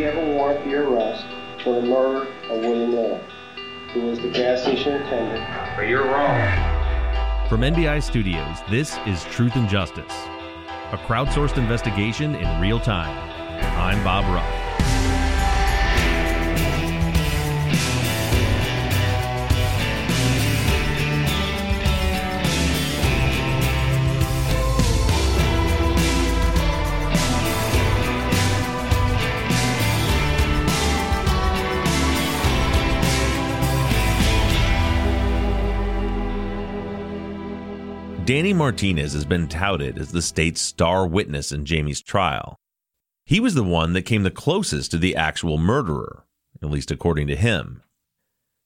You have a warrant for your arrest for the murder of William Miller? who was the gas station attendant. But you're wrong. From NBI Studios, this is Truth and Justice, a crowdsourced investigation in real time. I'm Bob Ruff. Danny Martinez has been touted as the state's star witness in Jamie's trial. He was the one that came the closest to the actual murderer, at least according to him.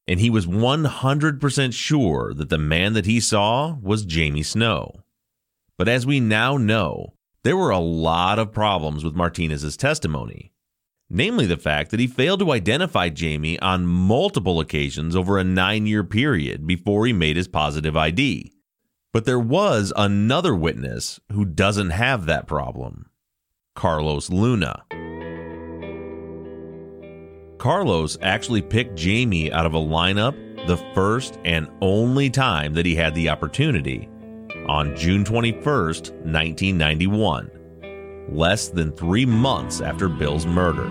And he was 100% sure that the man that he saw was Jamie Snow. But as we now know, there were a lot of problems with Martinez's testimony. Namely, the fact that he failed to identify Jamie on multiple occasions over a nine year period before he made his positive ID. But there was another witness who doesn't have that problem Carlos Luna. Carlos actually picked Jamie out of a lineup the first and only time that he had the opportunity on June 21st, 1991, less than three months after Bill's murder.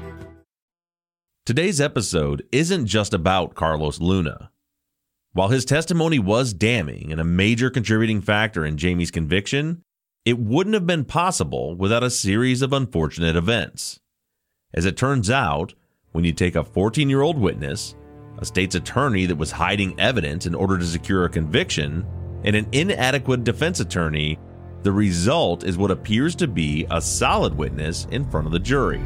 Today's episode isn't just about Carlos Luna. While his testimony was damning and a major contributing factor in Jamie's conviction, it wouldn't have been possible without a series of unfortunate events. As it turns out, when you take a 14 year old witness, a state's attorney that was hiding evidence in order to secure a conviction, and an inadequate defense attorney, the result is what appears to be a solid witness in front of the jury.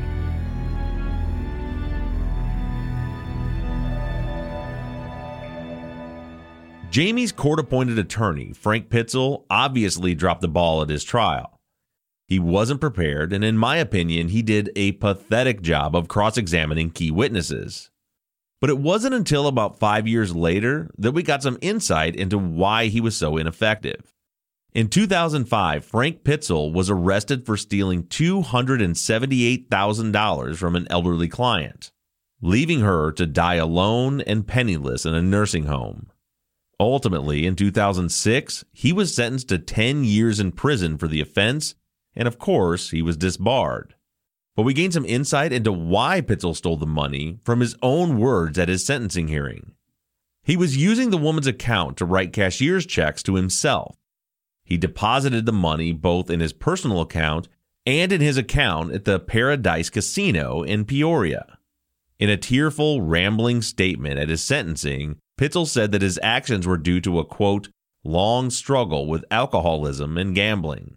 Jamie's court appointed attorney, Frank Pitzel, obviously dropped the ball at his trial. He wasn't prepared, and in my opinion, he did a pathetic job of cross examining key witnesses. But it wasn't until about five years later that we got some insight into why he was so ineffective. In 2005, Frank Pitzel was arrested for stealing $278,000 from an elderly client, leaving her to die alone and penniless in a nursing home. Ultimately, in 2006, he was sentenced to 10 years in prison for the offense, and of course, he was disbarred. But we gained some insight into why Pitzel stole the money from his own words at his sentencing hearing. He was using the woman's account to write cashier's checks to himself. He deposited the money both in his personal account and in his account at the Paradise Casino in Peoria. In a tearful, rambling statement at his sentencing, Pitzel said that his actions were due to a quote, long struggle with alcoholism and gambling.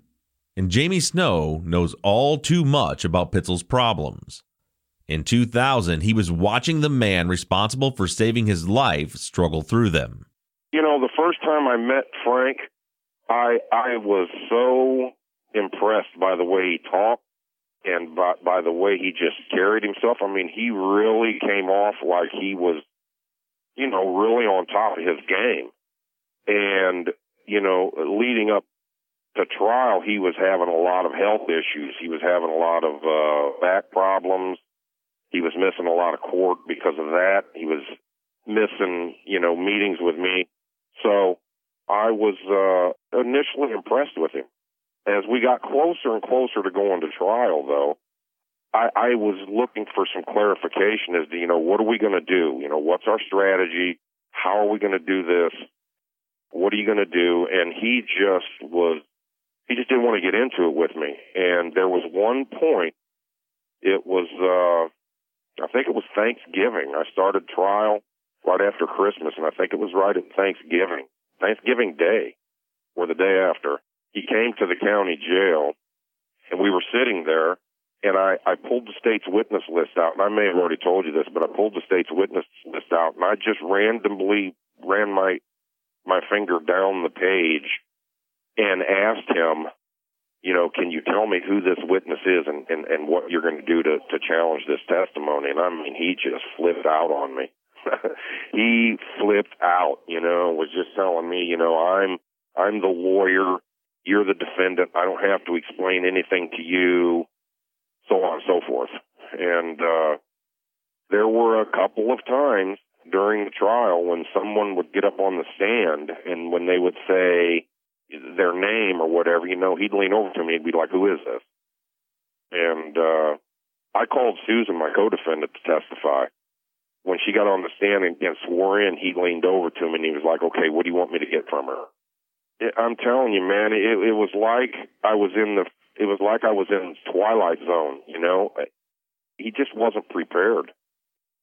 And Jamie Snow knows all too much about Pitzel's problems. In 2000, he was watching the man responsible for saving his life struggle through them. You know, the first time I met Frank, I I was so impressed by the way he talked and by, by the way he just carried himself. I mean, he really came off like he was you know, really on top of his game. And, you know, leading up to trial, he was having a lot of health issues. He was having a lot of uh, back problems. He was missing a lot of court because of that. He was missing, you know, meetings with me. So I was uh, initially impressed with him. As we got closer and closer to going to trial, though, I, I was looking for some clarification as to, you know, what are we going to do? You know, what's our strategy? How are we going to do this? What are you going to do? And he just was, he just didn't want to get into it with me. And there was one point, it was, uh, I think it was Thanksgiving. I started trial right after Christmas, and I think it was right at Thanksgiving, Thanksgiving Day, or the day after. He came to the county jail, and we were sitting there, and I, I pulled the state's witness list out, and I may have already told you this, but I pulled the state's witness list out, and I just randomly ran my my finger down the page and asked him, you know, can you tell me who this witness is and, and, and what you're going to do to, to challenge this testimony? And I mean, he just flipped out on me. he flipped out, you know, was just telling me, you know, I'm, I'm the lawyer. You're the defendant. I don't have to explain anything to you, so on and so forth. And, uh, there were a couple of times during the trial when someone would get up on the stand and when they would say their name or whatever, you know, he'd lean over to me and be like, who is this? And, uh, I called Susan, my co-defendant, to testify. When she got on the stand and, swore in, he leaned over to me and he was like, okay, what do you want me to get from her? I'm telling you, man, it, it was like I was in the, it was like I was in Twilight Zone, you know? He just wasn't prepared.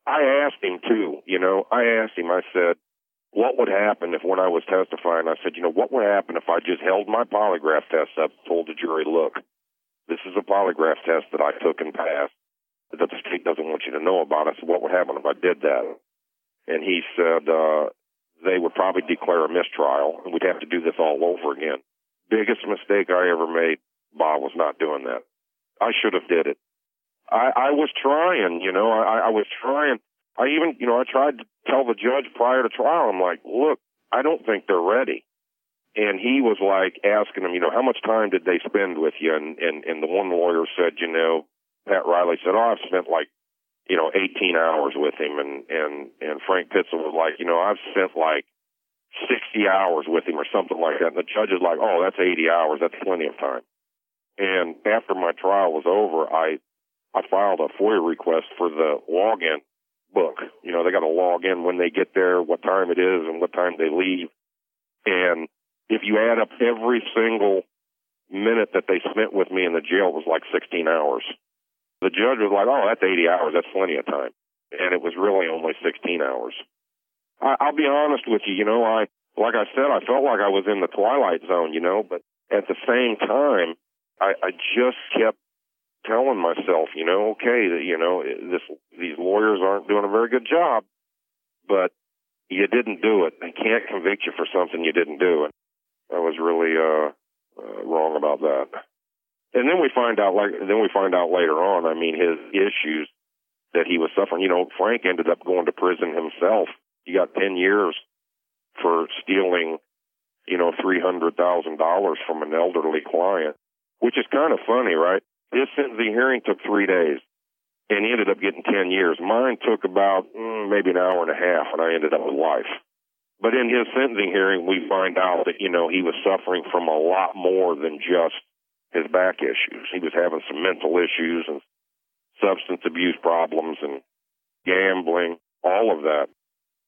I asked him too, you know, I asked him, I said, what would happen if when I was testifying, I said, you know, what would happen if I just held my polygraph test up, told the jury, look, this is a polygraph test that I took and passed that the state doesn't want you to know about. I said, what would happen if I did that? And he said, uh, they would probably declare a mistrial and we'd have to do this all over again. Biggest mistake I ever made, Bob, was not doing that. I should have did it. I, I was trying, you know, I, I was trying. I even, you know, I tried to tell the judge prior to trial, I'm like, look, I don't think they're ready. And he was like asking him, you know, how much time did they spend with you? And, and, and the one lawyer said, you know, Pat Riley said, oh, I've spent like, you know, 18 hours with him. And, and, and Frank Pitzel was like, you know, I've spent like 60 hours with him or something like that. And the judge is like, oh, that's 80 hours. That's plenty of time. And after my trial was over, I I filed a FOIA request for the login book. You know, they got to log in when they get there, what time it is, and what time they leave. And if you add up every single minute that they spent with me in the jail, it was like 16 hours. The judge was like, "Oh, that's 80 hours. That's plenty of time," and it was really only 16 hours. I, I'll be honest with you. You know, I like I said, I felt like I was in the twilight zone. You know, but at the same time, I, I just kept telling myself, you know, okay, that you know, this these lawyers aren't doing a very good job, but you didn't do it. They can't convict you for something you didn't do, and I was really uh, uh wrong about that. And then we find out, like, then we find out later on. I mean, his issues that he was suffering. You know, Frank ended up going to prison himself. He got ten years for stealing, you know, three hundred thousand dollars from an elderly client, which is kind of funny, right? His sentencing hearing took three days, and he ended up getting 10 years. Mine took about mm, maybe an hour and a half, and I ended up with life. But in his sentencing hearing, we find out that, you know, he was suffering from a lot more than just his back issues. He was having some mental issues and substance abuse problems and gambling, all of that.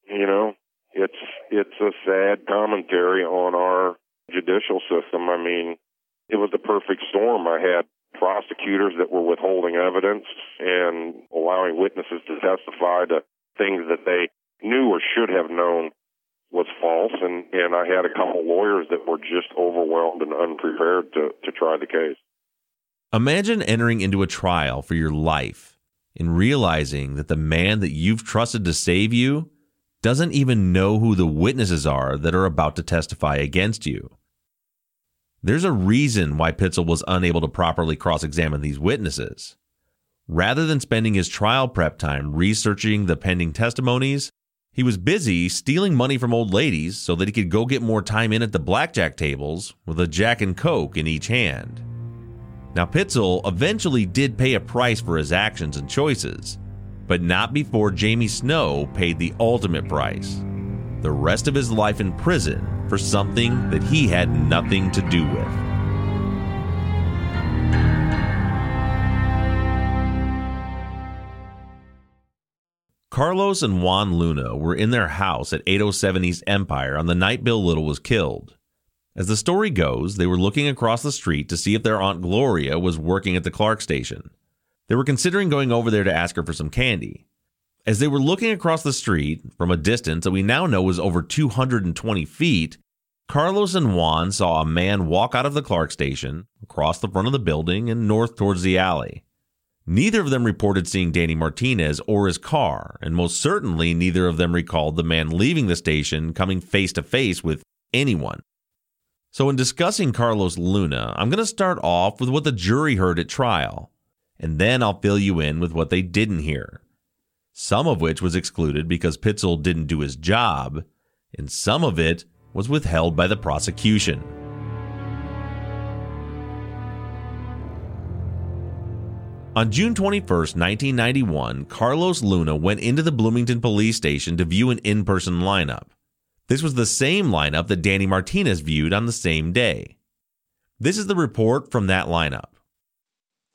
You know, it's it's a sad commentary on our judicial system. I mean, it was the perfect storm. I had prosecutors that were withholding evidence and allowing witnesses to testify to things that they knew or should have known was false and and I had a couple lawyers that were just overwhelmed and unprepared to to try the case. Imagine entering into a trial for your life and realizing that the man that you've trusted to save you doesn't even know who the witnesses are that are about to testify against you. There's a reason why Pitzel was unable to properly cross examine these witnesses. Rather than spending his trial prep time researching the pending testimonies, He was busy stealing money from old ladies so that he could go get more time in at the blackjack tables with a Jack and Coke in each hand. Now, Pitzel eventually did pay a price for his actions and choices, but not before Jamie Snow paid the ultimate price the rest of his life in prison for something that he had nothing to do with. Carlos and Juan Luna were in their house at 807 East Empire on the night Bill Little was killed. As the story goes, they were looking across the street to see if their Aunt Gloria was working at the Clark station. They were considering going over there to ask her for some candy. As they were looking across the street from a distance that we now know was over 220 feet, Carlos and Juan saw a man walk out of the Clark station, across the front of the building, and north towards the alley. Neither of them reported seeing Danny Martinez or his car, and most certainly neither of them recalled the man leaving the station coming face to face with anyone. So, in discussing Carlos Luna, I'm going to start off with what the jury heard at trial, and then I'll fill you in with what they didn't hear. Some of which was excluded because Pitzel didn't do his job, and some of it was withheld by the prosecution. On June 21, 1991, Carlos Luna went into the Bloomington police station to view an in person lineup. This was the same lineup that Danny Martinez viewed on the same day. This is the report from that lineup.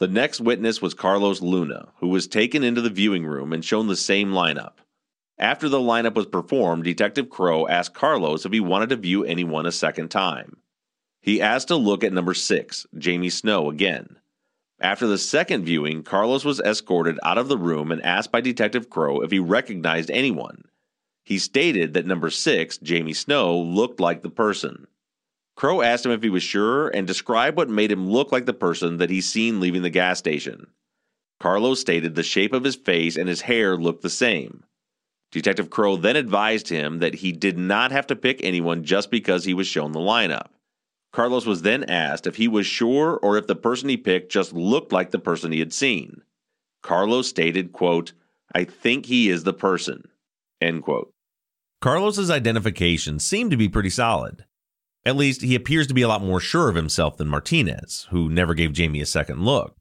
The next witness was Carlos Luna, who was taken into the viewing room and shown the same lineup. After the lineup was performed, Detective Crow asked Carlos if he wanted to view anyone a second time. He asked to look at number six, Jamie Snow, again. After the second viewing, Carlos was escorted out of the room and asked by Detective Crow if he recognized anyone. He stated that number six, Jamie Snow, looked like the person. Crow asked him if he was sure and described what made him look like the person that he seen leaving the gas station. Carlos stated the shape of his face and his hair looked the same. Detective Crow then advised him that he did not have to pick anyone just because he was shown the lineup. Carlos was then asked if he was sure or if the person he picked just looked like the person he had seen. Carlos stated, quote, I think he is the person. End quote. Carlos's identification seemed to be pretty solid. At least he appears to be a lot more sure of himself than Martinez, who never gave Jamie a second look.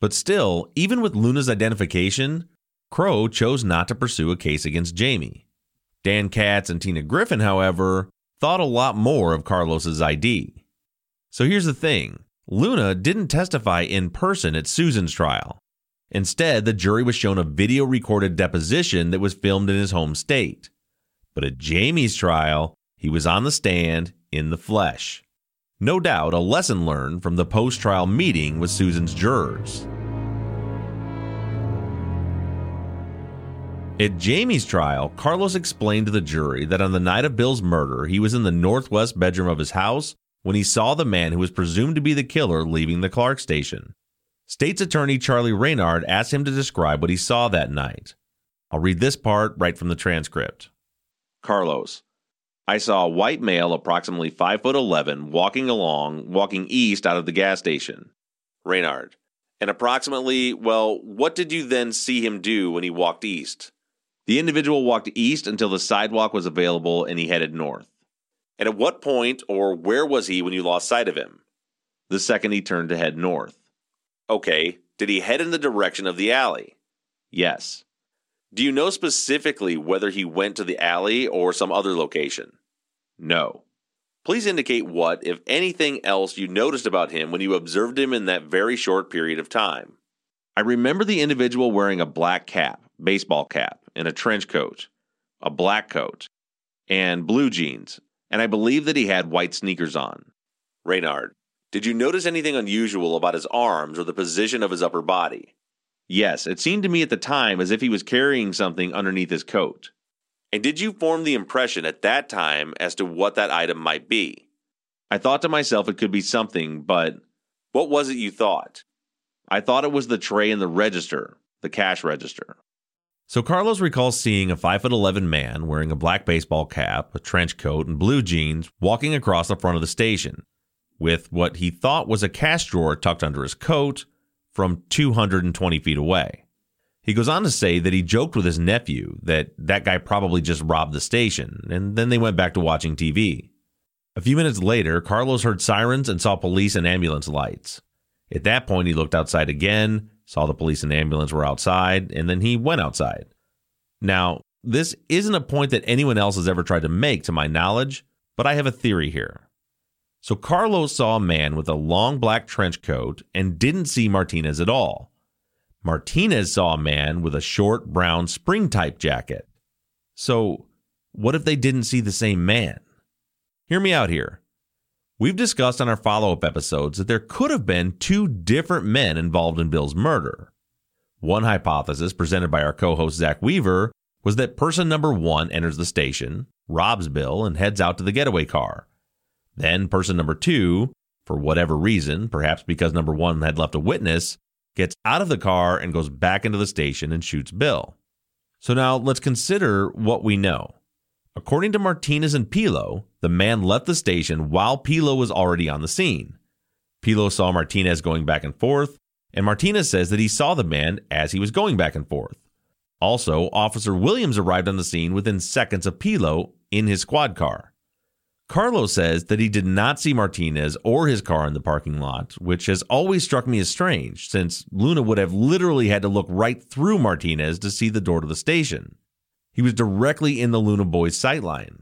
But still, even with Luna's identification, Crow chose not to pursue a case against Jamie. Dan Katz and Tina Griffin, however, thought a lot more of Carlos's ID. So here's the thing Luna didn't testify in person at Susan's trial. Instead, the jury was shown a video recorded deposition that was filmed in his home state. But at Jamie's trial, he was on the stand in the flesh. No doubt a lesson learned from the post trial meeting with Susan's jurors. At Jamie's trial, Carlos explained to the jury that on the night of Bill's murder, he was in the northwest bedroom of his house when he saw the man who was presumed to be the killer leaving the Clark station. State's attorney Charlie Reynard asked him to describe what he saw that night. I'll read this part right from the transcript. Carlos, I saw a white male approximately 5 foot 11 walking along, walking east out of the gas station. Reynard, and approximately, well, what did you then see him do when he walked east? The individual walked east until the sidewalk was available and he headed north. And at what point or where was he when you lost sight of him? The second he turned to head north. Okay, did he head in the direction of the alley? Yes. Do you know specifically whether he went to the alley or some other location? No. Please indicate what, if anything else, you noticed about him when you observed him in that very short period of time. I remember the individual wearing a black cap, baseball cap, and a trench coat, a black coat, and blue jeans and I believe that he had white sneakers on. Reynard, did you notice anything unusual about his arms or the position of his upper body? Yes, it seemed to me at the time as if he was carrying something underneath his coat. And did you form the impression at that time as to what that item might be? I thought to myself it could be something, but what was it you thought? I thought it was the tray in the register, the cash register. So Carlos recalls seeing a 5'11 man wearing a black baseball cap, a trench coat, and blue jeans walking across the front of the station with what he thought was a cash drawer tucked under his coat from 220 feet away. He goes on to say that he joked with his nephew that that guy probably just robbed the station, and then they went back to watching TV. A few minutes later, Carlos heard sirens and saw police and ambulance lights. At that point, he looked outside again, saw the police and ambulance were outside, and then he went outside. Now, this isn't a point that anyone else has ever tried to make, to my knowledge, but I have a theory here. So, Carlos saw a man with a long black trench coat and didn't see Martinez at all. Martinez saw a man with a short brown spring type jacket. So, what if they didn't see the same man? Hear me out here. We've discussed on our follow up episodes that there could have been two different men involved in Bill's murder. One hypothesis presented by our co host Zach Weaver was that person number one enters the station, robs Bill, and heads out to the getaway car. Then person number two, for whatever reason, perhaps because number one had left a witness, gets out of the car and goes back into the station and shoots Bill. So now let's consider what we know. According to Martinez and Pilo, the man left the station while Pilo was already on the scene. Pilo saw Martinez going back and forth, and Martinez says that he saw the man as he was going back and forth. Also, Officer Williams arrived on the scene within seconds of Pilo in his squad car. Carlos says that he did not see Martinez or his car in the parking lot, which has always struck me as strange, since Luna would have literally had to look right through Martinez to see the door to the station. He was directly in the Luna Boys sightline.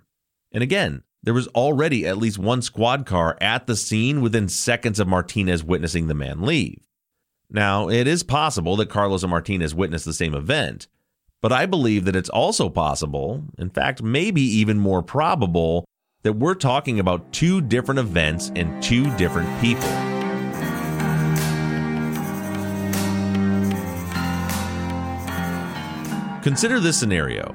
And again, there was already at least one squad car at the scene within seconds of Martinez witnessing the man leave. Now, it is possible that Carlos and Martinez witnessed the same event, but I believe that it's also possible, in fact, maybe even more probable, that we're talking about two different events and two different people. Consider this scenario.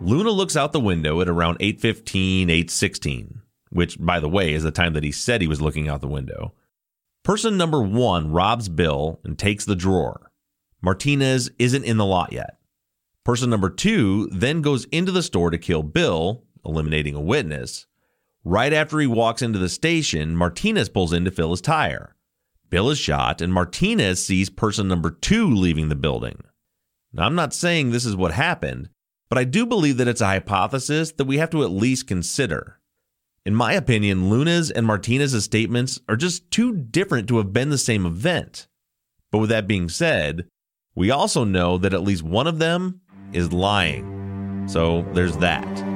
Luna looks out the window at around 8:15, 8:16, which by the way is the time that he said he was looking out the window. Person number 1 robs Bill and takes the drawer. Martinez isn't in the lot yet. Person number 2 then goes into the store to kill Bill, eliminating a witness. Right after he walks into the station, Martinez pulls in to fill his tire. Bill is shot, and Martinez sees person number two leaving the building. Now, I'm not saying this is what happened, but I do believe that it's a hypothesis that we have to at least consider. In my opinion, Luna's and Martinez's statements are just too different to have been the same event. But with that being said, we also know that at least one of them is lying. So there's that.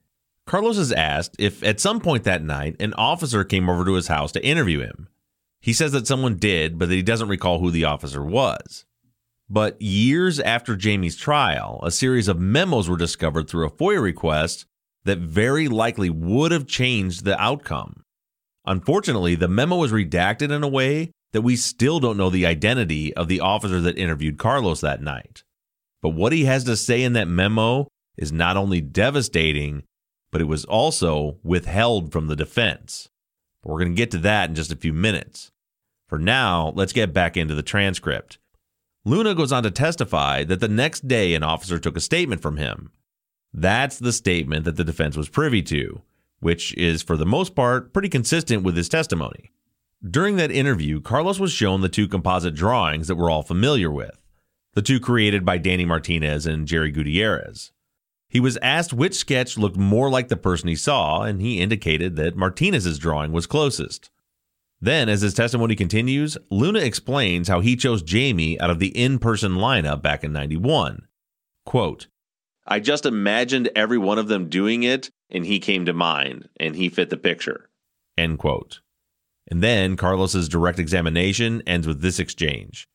Carlos is asked if at some point that night an officer came over to his house to interview him. He says that someone did, but that he doesn't recall who the officer was. But years after Jamie's trial, a series of memos were discovered through a FOIA request that very likely would have changed the outcome. Unfortunately, the memo was redacted in a way that we still don't know the identity of the officer that interviewed Carlos that night. But what he has to say in that memo is not only devastating, but it was also withheld from the defense. We're going to get to that in just a few minutes. For now, let's get back into the transcript. Luna goes on to testify that the next day an officer took a statement from him. That's the statement that the defense was privy to, which is, for the most part, pretty consistent with his testimony. During that interview, Carlos was shown the two composite drawings that we're all familiar with, the two created by Danny Martinez and Jerry Gutierrez. He was asked which sketch looked more like the person he saw, and he indicated that Martinez's drawing was closest. Then, as his testimony continues, Luna explains how he chose Jamie out of the in person lineup back in 91. Quote, I just imagined every one of them doing it, and he came to mind, and he fit the picture. End quote. And then Carlos's direct examination ends with this exchange.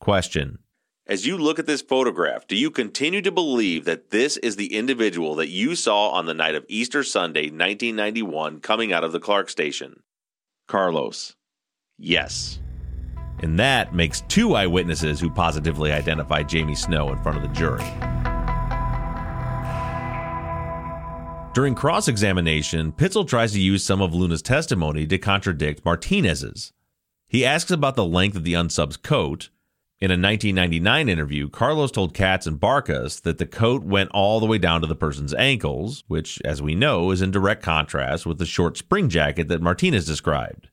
Question As you look at this photograph, do you continue to believe that this is the individual that you saw on the night of Easter Sunday, 1991, coming out of the Clark station? Carlos. Yes. And that makes two eyewitnesses who positively identify Jamie Snow in front of the jury. During cross examination, Pitzel tries to use some of Luna's testimony to contradict Martinez's. He asks about the length of the unsub's coat. In a 1999 interview, Carlos told Katz and Barkas that the coat went all the way down to the person's ankles, which, as we know, is in direct contrast with the short spring jacket that Martinez described.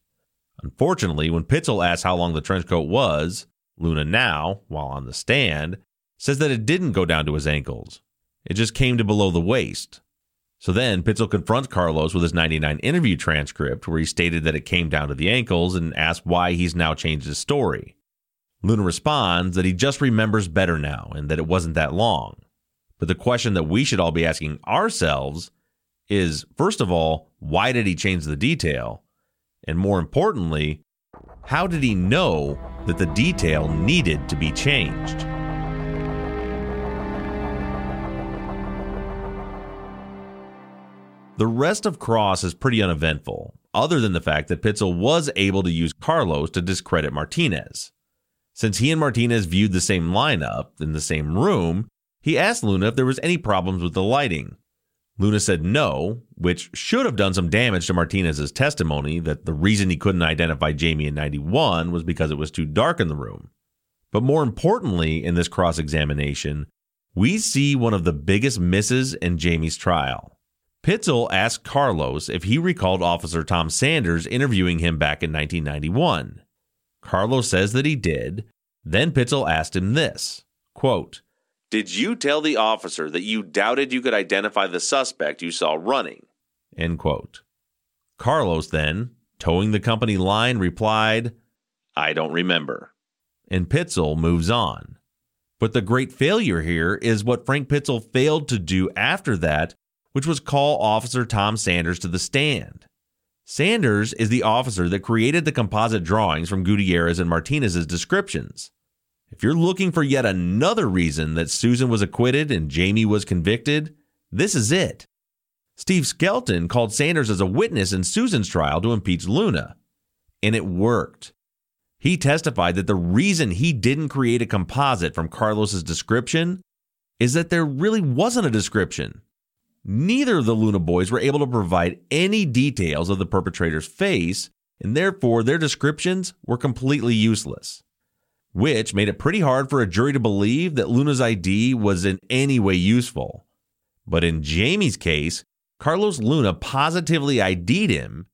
Unfortunately, when Pitzel asks how long the trench coat was, Luna now, while on the stand, says that it didn't go down to his ankles. It just came to below the waist. So then Pitzel confronts Carlos with his 99 interview transcript where he stated that it came down to the ankles and asks why he's now changed his story. Luna responds that he just remembers better now and that it wasn't that long. But the question that we should all be asking ourselves is first of all, why did he change the detail? And more importantly, how did he know that the detail needed to be changed? The rest of Cross is pretty uneventful, other than the fact that Pitzel was able to use Carlos to discredit Martinez. Since he and Martinez viewed the same lineup in the same room, he asked Luna if there was any problems with the lighting. Luna said no, which should have done some damage to Martinez's testimony that the reason he couldn't identify Jamie in 91 was because it was too dark in the room. But more importantly, in this cross examination, we see one of the biggest misses in Jamie's trial. Pitzel asked Carlos if he recalled Officer Tom Sanders interviewing him back in 1991. Carlos says that he did. Then Pitzel asked him this quote, Did you tell the officer that you doubted you could identify the suspect you saw running? End quote. Carlos then, toeing the company line, replied, I don't remember. And Pitzel moves on. But the great failure here is what Frank Pitzel failed to do after that which was call Officer Tom Sanders to the stand. Sanders is the officer that created the composite drawings from Gutierrez and Martinez's descriptions. If you're looking for yet another reason that Susan was acquitted and Jamie was convicted, this is it. Steve Skelton called Sanders as a witness in Susan's trial to impeach Luna, and it worked. He testified that the reason he didn't create a composite from Carlos's description is that there really wasn't a description. Neither of the Luna boys were able to provide any details of the perpetrator's face, and therefore their descriptions were completely useless. Which made it pretty hard for a jury to believe that Luna's ID was in any way useful. But in Jamie's case, Carlos Luna positively ID'd him,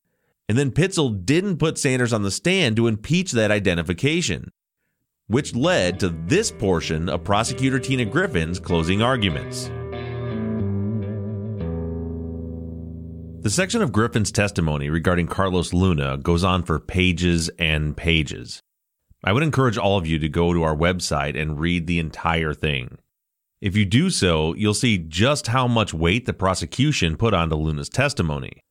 and then Pitzel didn't put Sanders on the stand to impeach that identification, which led to this portion of prosecutor Tina Griffin's closing arguments. The section of Griffin's testimony regarding Carlos Luna goes on for pages and pages. I would encourage all of you to go to our website and read the entire thing. If you do so, you'll see just how much weight the prosecution put onto Luna's testimony.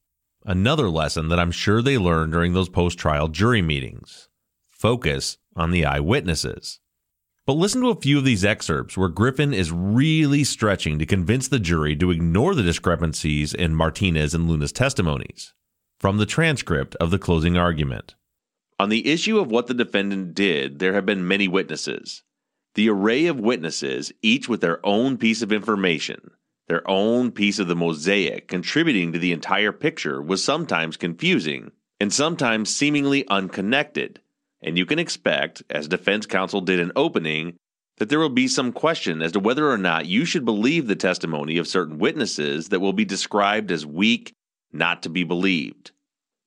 Another lesson that I'm sure they learned during those post trial jury meetings focus on the eyewitnesses. But listen to a few of these excerpts where Griffin is really stretching to convince the jury to ignore the discrepancies in Martinez and Luna's testimonies. From the transcript of the closing argument. On the issue of what the defendant did, there have been many witnesses. The array of witnesses, each with their own piece of information, their own piece of the mosaic contributing to the entire picture, was sometimes confusing and sometimes seemingly unconnected and you can expect, as defense counsel did in opening, that there will be some question as to whether or not you should believe the testimony of certain witnesses that will be described as weak, not to be believed.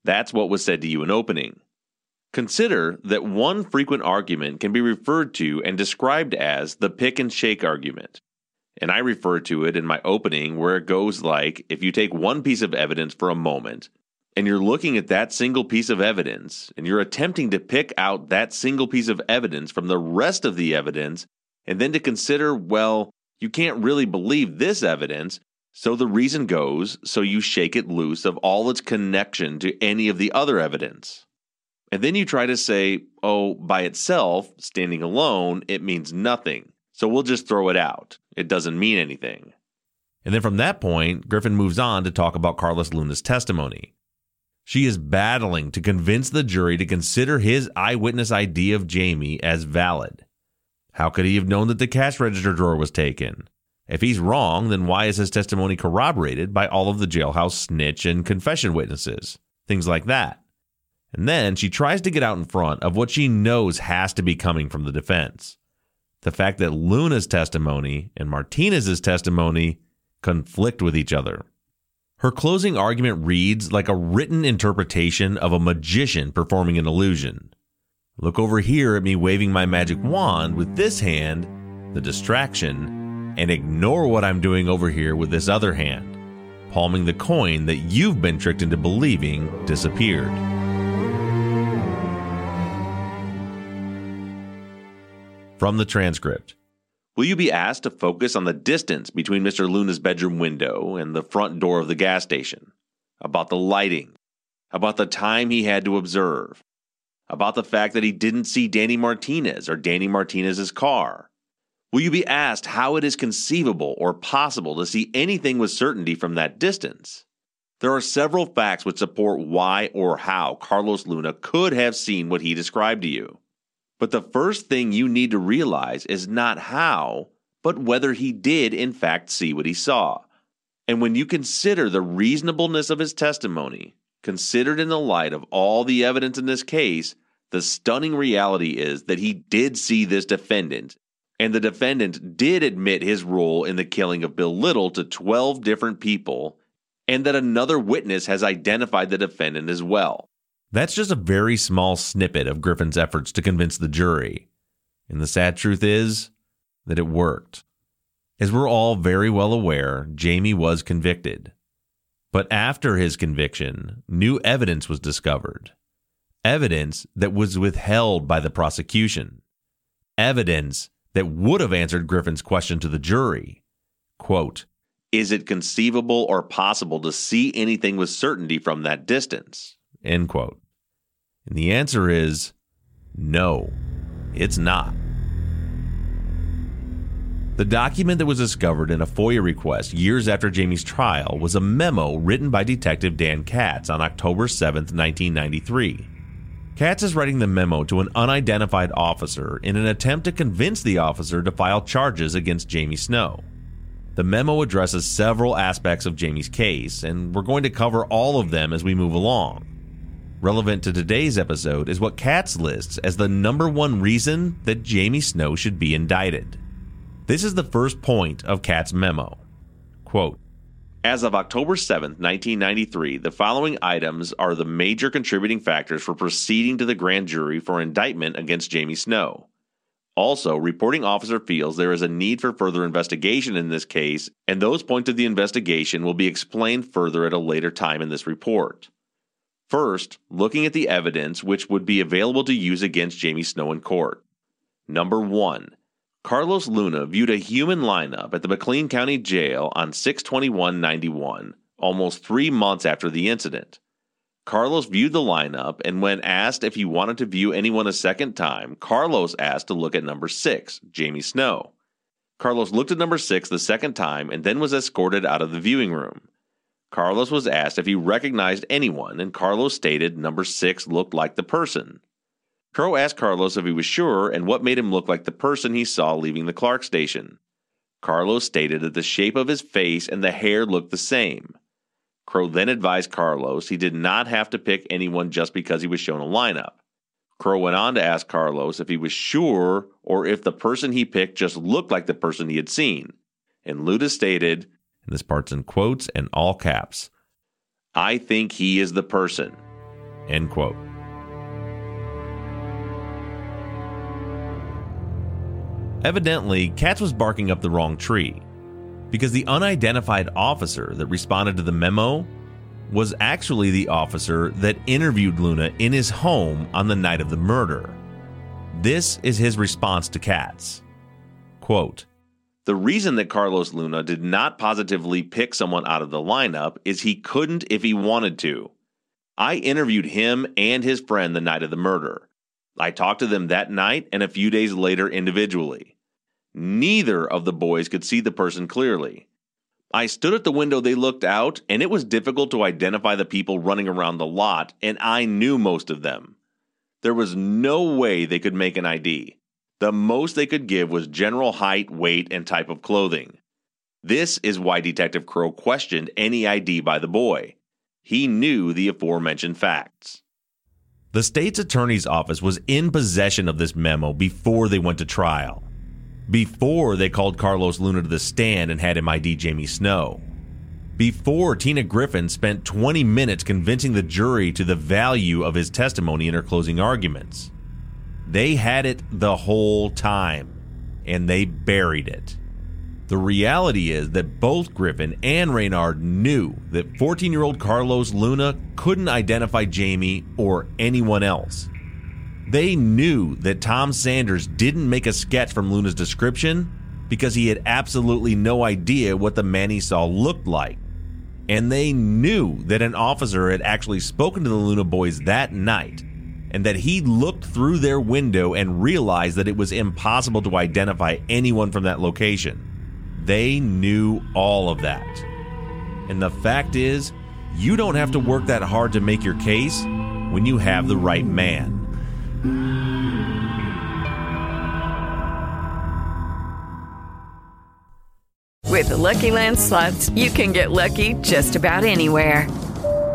That's what was said to you in opening. Consider that one frequent argument can be referred to and described as the pick and shake argument. And I refer to it in my opening where it goes like if you take one piece of evidence for a moment and you're looking at that single piece of evidence and you're attempting to pick out that single piece of evidence from the rest of the evidence and then to consider, well, you can't really believe this evidence. So the reason goes so you shake it loose of all its connection to any of the other evidence. And then you try to say, oh, by itself, standing alone, it means nothing. So we'll just throw it out. It doesn't mean anything. And then from that point, Griffin moves on to talk about Carlos Luna's testimony. She is battling to convince the jury to consider his eyewitness ID of Jamie as valid. How could he have known that the cash register drawer was taken? If he's wrong, then why is his testimony corroborated by all of the jailhouse snitch and confession witnesses? Things like that. And then she tries to get out in front of what she knows has to be coming from the defense. The fact that Luna's testimony and Martinez's testimony conflict with each other. Her closing argument reads like a written interpretation of a magician performing an illusion. Look over here at me waving my magic wand with this hand, the distraction, and ignore what I'm doing over here with this other hand, palming the coin that you've been tricked into believing disappeared. From the transcript. Will you be asked to focus on the distance between Mr. Luna's bedroom window and the front door of the gas station? About the lighting? About the time he had to observe? About the fact that he didn't see Danny Martinez or Danny Martinez's car? Will you be asked how it is conceivable or possible to see anything with certainty from that distance? There are several facts which support why or how Carlos Luna could have seen what he described to you. But the first thing you need to realize is not how, but whether he did in fact see what he saw. And when you consider the reasonableness of his testimony, considered in the light of all the evidence in this case, the stunning reality is that he did see this defendant, and the defendant did admit his role in the killing of Bill Little to 12 different people, and that another witness has identified the defendant as well. That's just a very small snippet of Griffin's efforts to convince the jury. And the sad truth is that it worked. As we're all very well aware, Jamie was convicted. But after his conviction, new evidence was discovered. Evidence that was withheld by the prosecution. Evidence that would have answered Griffin's question to the jury. Quote, Is it conceivable or possible to see anything with certainty from that distance? End quote. And the answer is no, it's not. The document that was discovered in a FOIA request years after Jamie's trial was a memo written by Detective Dan Katz on October 7, 1993. Katz is writing the memo to an unidentified officer in an attempt to convince the officer to file charges against Jamie Snow. The memo addresses several aspects of Jamie's case, and we're going to cover all of them as we move along. Relevant to today's episode is what Katz lists as the number one reason that Jamie Snow should be indicted. This is the first point of Katz's memo. Quote, as of October 7, 1993, the following items are the major contributing factors for proceeding to the grand jury for indictment against Jamie Snow. Also, reporting officer feels there is a need for further investigation in this case, and those points of the investigation will be explained further at a later time in this report. First, looking at the evidence which would be available to use against Jamie Snow in court. Number 1. Carlos Luna viewed a human lineup at the McLean County Jail on 62191, almost three months after the incident. Carlos viewed the lineup, and when asked if he wanted to view anyone a second time, Carlos asked to look at number 6, Jamie Snow. Carlos looked at number 6 the second time and then was escorted out of the viewing room. Carlos was asked if he recognized anyone, and Carlos stated number 6 looked like the person. Crow asked Carlos if he was sure and what made him look like the person he saw leaving the Clark station. Carlos stated that the shape of his face and the hair looked the same. Crow then advised Carlos he did not have to pick anyone just because he was shown a lineup. Crow went on to ask Carlos if he was sure or if the person he picked just looked like the person he had seen. And Luna stated, and this part's in quotes and all caps, I think he is the person. End quote. Evidently, Katz was barking up the wrong tree. because the unidentified officer that responded to the memo was actually the officer that interviewed Luna in his home on the night of the murder. This is his response to Katz. Quote, the reason that Carlos Luna did not positively pick someone out of the lineup is he couldn't if he wanted to. I interviewed him and his friend the night of the murder. I talked to them that night and a few days later individually. Neither of the boys could see the person clearly. I stood at the window they looked out, and it was difficult to identify the people running around the lot, and I knew most of them. There was no way they could make an ID. The most they could give was general height, weight, and type of clothing. This is why Detective Crow questioned any ID by the boy. He knew the aforementioned facts. The state's attorney's office was in possession of this memo before they went to trial, before they called Carlos Luna to the stand and had him ID Jamie Snow, before Tina Griffin spent 20 minutes convincing the jury to the value of his testimony in her closing arguments. They had it the whole time, and they buried it. The reality is that both Griffin and Reynard knew that 14 year old Carlos Luna couldn't identify Jamie or anyone else. They knew that Tom Sanders didn't make a sketch from Luna's description because he had absolutely no idea what the man he saw looked like. And they knew that an officer had actually spoken to the Luna boys that night and that he looked through their window and realized that it was impossible to identify anyone from that location. They knew all of that. And the fact is, you don't have to work that hard to make your case when you have the right man. With the Lucky Land slots, you can get lucky just about anywhere.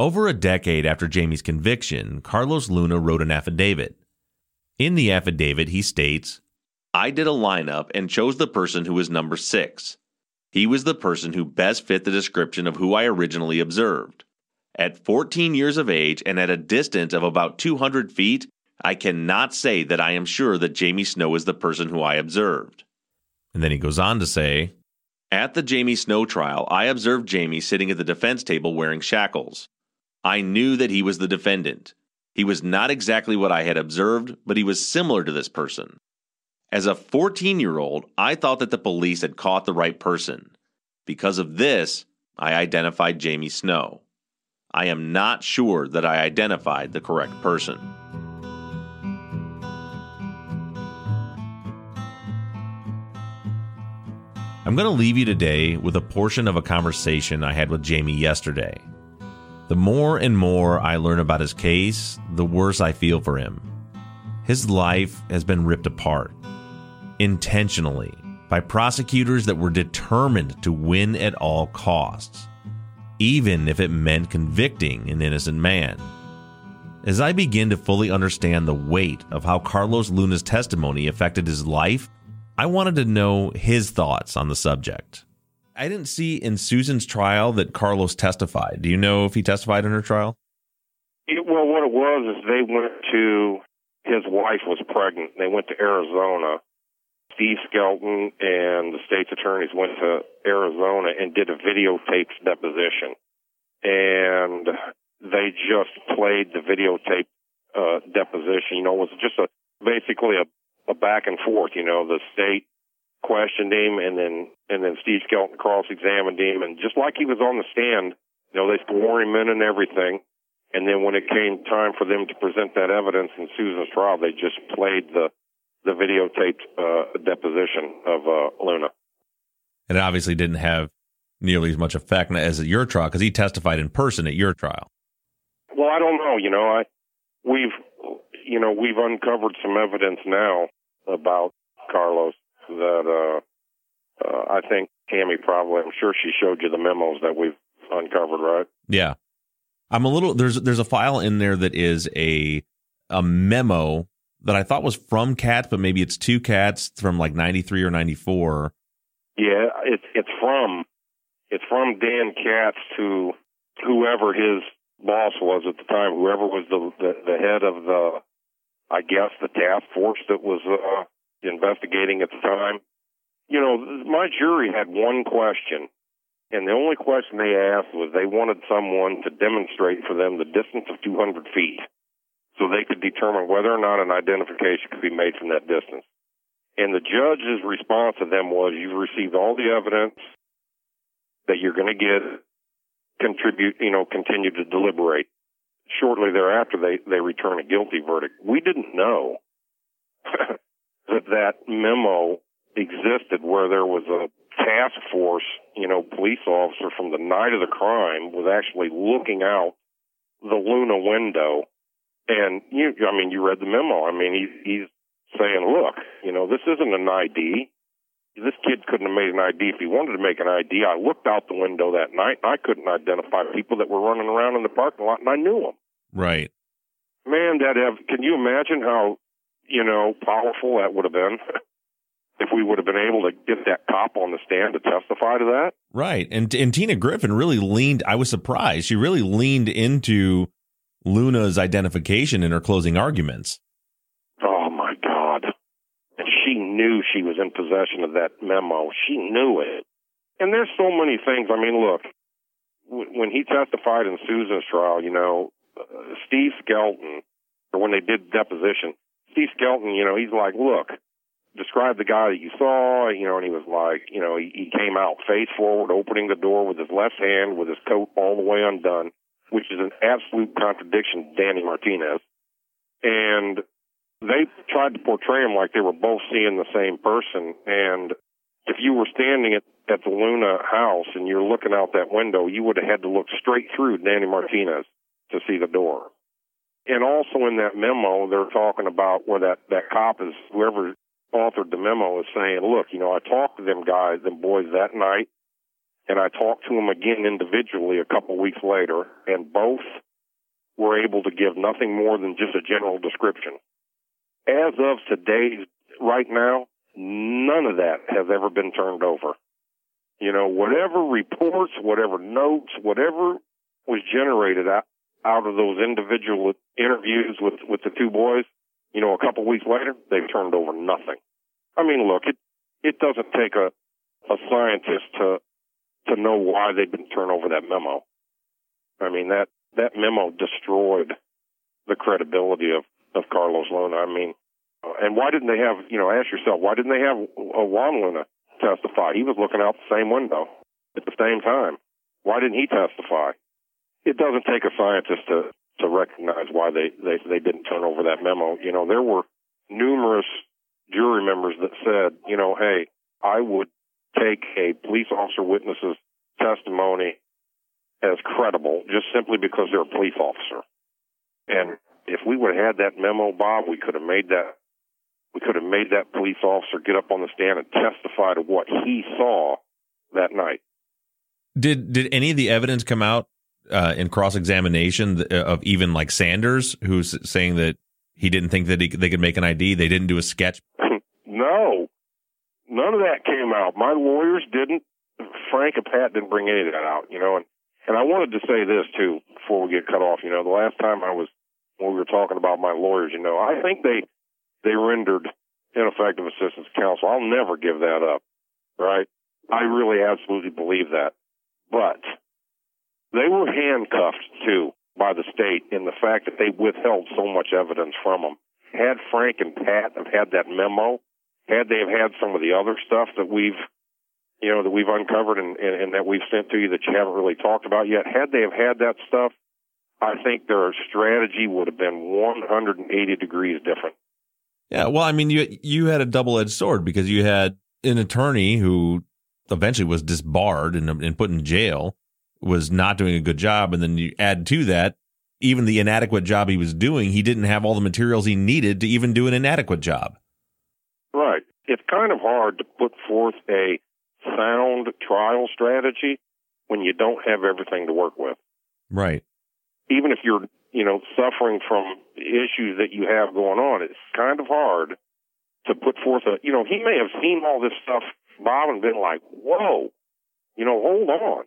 Over a decade after Jamie's conviction, Carlos Luna wrote an affidavit. In the affidavit, he states, I did a lineup and chose the person who was number six. He was the person who best fit the description of who I originally observed. At 14 years of age and at a distance of about 200 feet, I cannot say that I am sure that Jamie Snow is the person who I observed. And then he goes on to say, At the Jamie Snow trial, I observed Jamie sitting at the defense table wearing shackles. I knew that he was the defendant. He was not exactly what I had observed, but he was similar to this person. As a 14 year old, I thought that the police had caught the right person. Because of this, I identified Jamie Snow. I am not sure that I identified the correct person. I'm going to leave you today with a portion of a conversation I had with Jamie yesterday. The more and more I learn about his case, the worse I feel for him. His life has been ripped apart, intentionally, by prosecutors that were determined to win at all costs, even if it meant convicting an innocent man. As I begin to fully understand the weight of how Carlos Luna's testimony affected his life, I wanted to know his thoughts on the subject. I didn't see in Susan's trial that Carlos testified. Do you know if he testified in her trial? It, well, what it was is they went to his wife was pregnant. They went to Arizona. Steve Skelton and the state's attorneys went to Arizona and did a videotaped deposition, and they just played the videotape uh, deposition. You know, it was just a basically a, a back and forth. You know, the state questioned him, and then and then Steve Skelton cross-examined him, and just like he was on the stand, you know, they swore him in and everything. And then when it came time for them to present that evidence in Susan's trial, they just played the the videotaped uh, deposition of uh, Luna. And it obviously didn't have nearly as much effect as at your trial because he testified in person at your trial. Well, I don't know. You know, I we've you know we've uncovered some evidence now about Carlos that uh, uh, I think Tammy probably, I'm sure she showed you the memos that we've uncovered, right? Yeah. I'm a little there's there's a file in there that is a a memo that I thought was from Katz, but maybe it's two cats from like 93 or 94. Yeah, it's it's from it's from Dan Katz to whoever his boss was at the time, whoever was the the, the head of the I guess the task force that was uh, investigating at the time. You know, my jury had one question, and the only question they asked was they wanted someone to demonstrate for them the distance of 200 feet so they could determine whether or not an identification could be made from that distance. And the judge's response to them was, you've received all the evidence that you're going to get, contribute, you know, continue to deliberate. Shortly thereafter, they, they return a guilty verdict. We didn't know that that memo existed where there was a task force, you know, police officer from the night of the crime was actually looking out the Luna window. And you, I mean, you read the memo. I mean, he, he's saying, look, you know, this isn't an ID. This kid couldn't have made an ID if he wanted to make an ID. I looked out the window that night and I couldn't identify people that were running around in the parking lot and I knew them. Right. Man, that have, can you imagine how, you know, powerful that would have been? if we would have been able to get that cop on the stand to testify to that. Right. And and Tina Griffin really leaned I was surprised. She really leaned into Luna's identification in her closing arguments. Oh my god. And she knew she was in possession of that memo. She knew it. And there's so many things. I mean, look, when he testified in Susan's trial, you know, uh, Steve Skelton, or when they did deposition, Steve Skelton, you know, he's like, look, describe the guy that you saw, you know, and he was like, you know, he, he came out face forward, opening the door with his left hand, with his coat all the way undone, which is an absolute contradiction to Danny Martinez. And they tried to portray him like they were both seeing the same person. And if you were standing at, at the Luna house and you're looking out that window, you would have had to look straight through Danny Martinez to see the door. And also in that memo, they're talking about where that, that cop is, whoever authored the memo is saying, look, you know, I talked to them guys, them boys that night, and I talked to them again individually a couple weeks later, and both were able to give nothing more than just a general description. As of today, right now, none of that has ever been turned over. You know, whatever reports, whatever notes, whatever was generated out, out of those individual interviews with, with the two boys, you know, a couple weeks later, they've turned over nothing. I mean, look, it it doesn't take a a scientist to to know why they didn't turn over that memo. I mean, that that memo destroyed the credibility of of Carlos Luna. I mean, and why didn't they have? You know, ask yourself, why didn't they have a Juan Luna testify? He was looking out the same window at the same time. Why didn't he testify? It doesn't take a scientist to to recognize why they, they, they didn't turn over that memo. You know, there were numerous jury members that said, you know, hey, I would take a police officer witness's testimony as credible just simply because they're a police officer. And if we would have had that memo, Bob, we could have made that we could have made that police officer get up on the stand and testify to what he saw that night. Did did any of the evidence come out uh, in cross examination of even like Sanders, who's saying that he didn't think that he, they could make an ID. They didn't do a sketch. no, none of that came out. My lawyers didn't. Frank and Pat didn't bring any of that out. You know, and and I wanted to say this too before we get cut off. You know, the last time I was when we were talking about my lawyers, you know, I think they they rendered ineffective assistance counsel. I'll never give that up. Right? I really absolutely believe that. But they were handcuffed too by the state in the fact that they withheld so much evidence from them. Had Frank and Pat have had that memo, had they have had some of the other stuff that we've, you know, that we've uncovered and, and, and that we've sent to you that you haven't really talked about yet, had they have had that stuff, I think their strategy would have been 180 degrees different. Yeah, well, I mean, you you had a double edged sword because you had an attorney who eventually was disbarred and, and put in jail was not doing a good job. And then you add to that, even the inadequate job he was doing, he didn't have all the materials he needed to even do an inadequate job. Right. It's kind of hard to put forth a sound trial strategy when you don't have everything to work with. Right. even if you're, you know, suffering from issues that you have going on, it's kind of hard to put forth a, you know, he may have seen all this stuff, Bob, and been like, whoa, you know, hold on.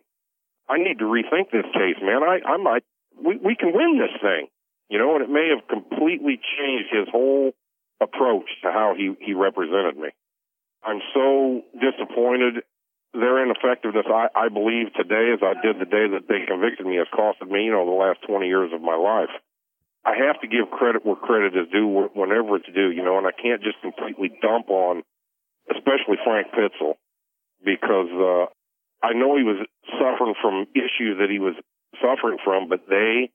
I need to rethink this case, man. I, I might, we, we can win this thing, you know, and it may have completely changed his whole approach to how he, he represented me. I'm so disappointed. Their ineffectiveness, I, I believe today, as I did the day that they convicted me, has costed me, you know, the last 20 years of my life. I have to give credit where credit is due whenever it's due, you know, and I can't just completely dump on, especially Frank Pitzel, because uh, I know he was suffering from issues that he was suffering from, but they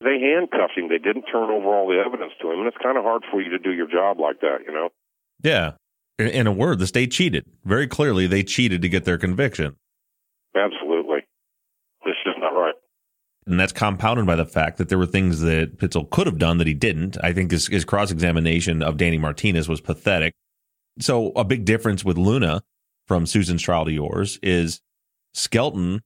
they handcuffed him. They didn't turn over all the evidence to him, and it's kind of hard for you to do your job like that, you know. Yeah, in a word, the state cheated. Very clearly, they cheated to get their conviction. Absolutely, it's just not right. And that's compounded by the fact that there were things that Pitzel could have done that he didn't. I think his, his cross examination of Danny Martinez was pathetic. So, a big difference with Luna from Susan's trial to yours is Skelton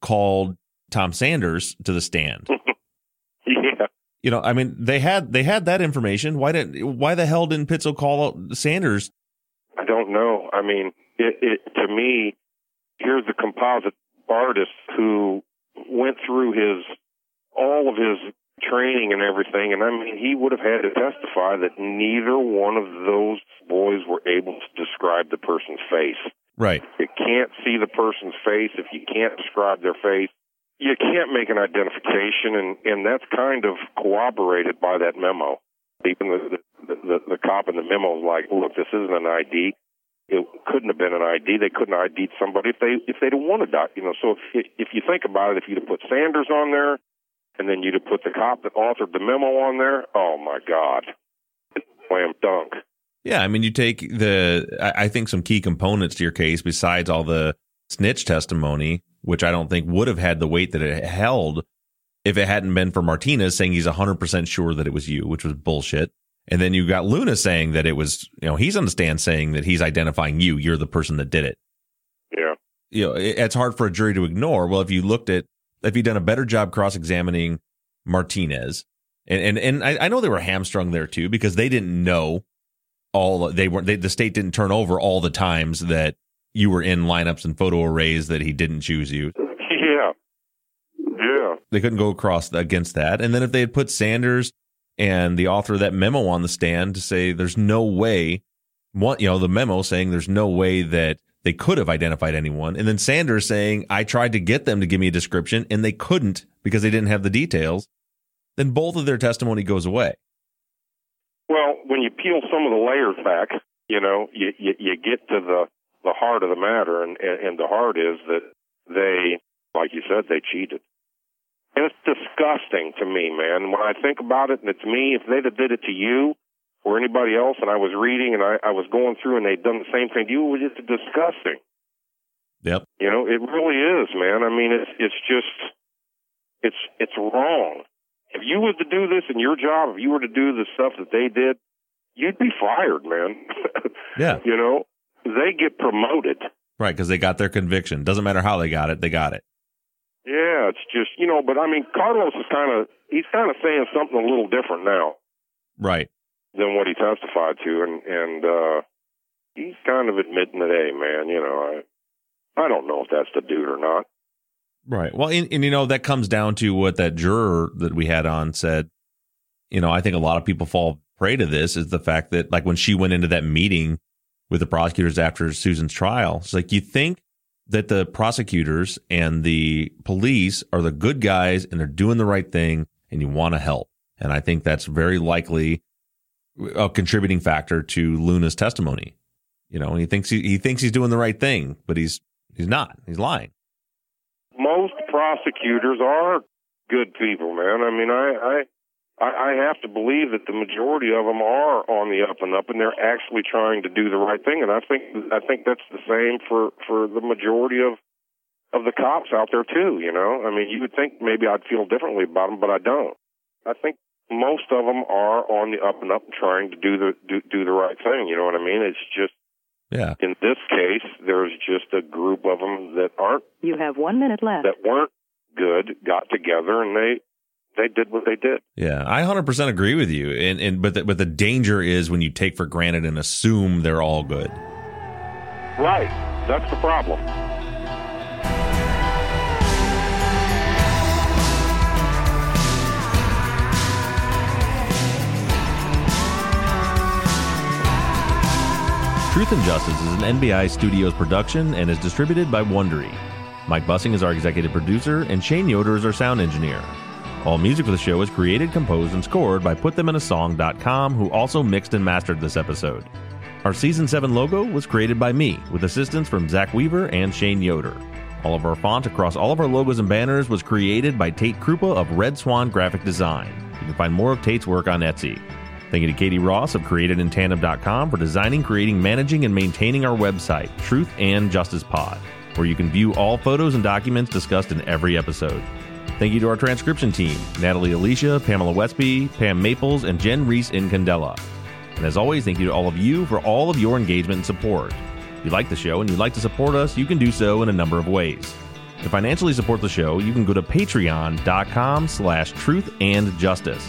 called Tom Sanders to the stand. yeah. You know, I mean, they had they had that information. Why didn't why the hell didn't Pitzel call Sanders? I don't know. I mean, it, it to me, here's the composite artist who went through his all of his training and everything, and I mean, he would have had to testify that neither one of those boys were able to describe the person's face. Right. You can't see the person's face if you can't describe their face. You can't make an identification, and and that's kind of corroborated by that memo. Even the the, the, the cop in the memo is like, look, this isn't an ID. It couldn't have been an ID. They couldn't ID'd somebody if they if they'd have wanted that. You know, so if if you think about it, if you'd have put Sanders on there, and then you'd have put the cop that authored the memo on there, oh my God, slam dunk. Yeah, I mean, you take the, I think some key components to your case besides all the snitch testimony, which I don't think would have had the weight that it held if it hadn't been for Martinez saying he's 100% sure that it was you, which was bullshit. And then you got Luna saying that it was, you know, he's on the stand saying that he's identifying you. You're the person that did it. Yeah. You know, it's hard for a jury to ignore. Well, if you looked at, if you'd done a better job cross examining Martinez, and, and, and I, I know they were hamstrung there too because they didn't know all they weren't they, the state didn't turn over all the times that you were in lineups and photo arrays that he didn't choose you. Yeah. Yeah. They couldn't go across against that. And then if they had put Sanders and the author of that memo on the stand to say there's no way one you know the memo saying there's no way that they could have identified anyone and then Sanders saying I tried to get them to give me a description and they couldn't because they didn't have the details then both of their testimony goes away. Well, when you peel some of the layers back, you know, you, you, you get to the, the heart of the matter, and, and, the heart is that they, like you said, they cheated. And it's disgusting to me, man. When I think about it, and it's me, if they'd have did it to you or anybody else, and I was reading and I, I was going through and they'd done the same thing to you, it was just disgusting. Yep. You know, it really is, man. I mean, it's it's just it's it's wrong. You was to do this in your job, if you were to do the stuff that they did, you'd be fired, man. Yeah. you know, they get promoted. Right, because they got their conviction. Doesn't matter how they got it, they got it. Yeah, it's just you know, but I mean, Carlos is kind of he's kind of saying something a little different now Right. than what he testified to, and and uh he's kind of admitting that, hey, man, you know, I I don't know if that's the dude or not. Right. Well, and, and you know that comes down to what that juror that we had on said. You know, I think a lot of people fall prey to this is the fact that like when she went into that meeting with the prosecutors after Susan's trial, it's like you think that the prosecutors and the police are the good guys and they're doing the right thing and you want to help. And I think that's very likely a contributing factor to Luna's testimony. You know, he thinks he, he thinks he's doing the right thing, but he's he's not. He's lying. Most prosecutors are good people, man. I mean, I I I I have to believe that the majority of them are on the up and up, and they're actually trying to do the right thing. And I think I think that's the same for for the majority of of the cops out there too. You know, I mean, you would think maybe I'd feel differently about them, but I don't. I think most of them are on the up and up, trying to do the do, do the right thing. You know what I mean? It's just Yeah. in this case, there's just a group of them that aren't You have one minute left. that weren't good got together and they they did what they did. Yeah, I 100% agree with you. And and but the, but the danger is when you take for granted and assume they're all good. Right. That's the problem. Truth and Justice is an NBI Studios production and is distributed by Wondery. Mike Bussing is our executive producer, and Shane Yoder is our sound engineer. All music for the show is created, composed, and scored by PutThemInASong.com, who also mixed and mastered this episode. Our Season 7 logo was created by me, with assistance from Zach Weaver and Shane Yoder. All of our font across all of our logos and banners was created by Tate Krupa of Red Swan Graphic Design. You can find more of Tate's work on Etsy. Thank you to Katie Ross of CreatedInTandem.com for designing, creating, managing, and maintaining our website, Truth and Justice Pod, where you can view all photos and documents discussed in every episode. Thank you to our transcription team, Natalie Alicia, Pamela Westby, Pam Maples, and Jen Reese in Candela. And as always, thank you to all of you for all of your engagement and support. If you like the show and you'd like to support us, you can do so in a number of ways. To financially support the show, you can go to patreon.com slash truth and justice.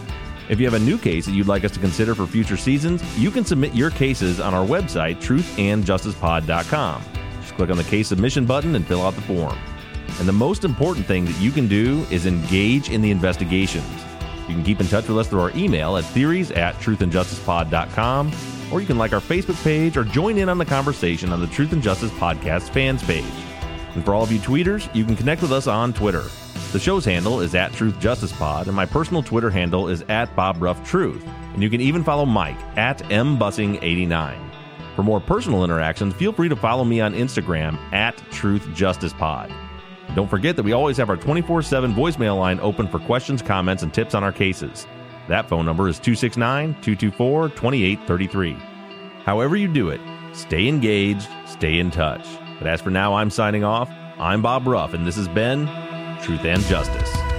If you have a new case that you'd like us to consider for future seasons, you can submit your cases on our website, truthandjusticepod.com. Just click on the case submission button and fill out the form. And the most important thing that you can do is engage in the investigations. You can keep in touch with us through our email at theories at truthandjusticepod.com, or you can like our Facebook page or join in on the conversation on the Truth and Justice Podcast fans page. And for all of you tweeters, you can connect with us on Twitter. The show's handle is at Truth Justice Pod, and my personal Twitter handle is at Bob Ruff Truth. And you can even follow Mike at mbussing89. For more personal interactions, feel free to follow me on Instagram at Truth Justice Pod. And don't forget that we always have our 24 7 voicemail line open for questions, comments, and tips on our cases. That phone number is 269 224 2833. However, you do it, stay engaged, stay in touch. But as for now, I'm signing off. I'm Bob Ruff, and this has been Truth and Justice.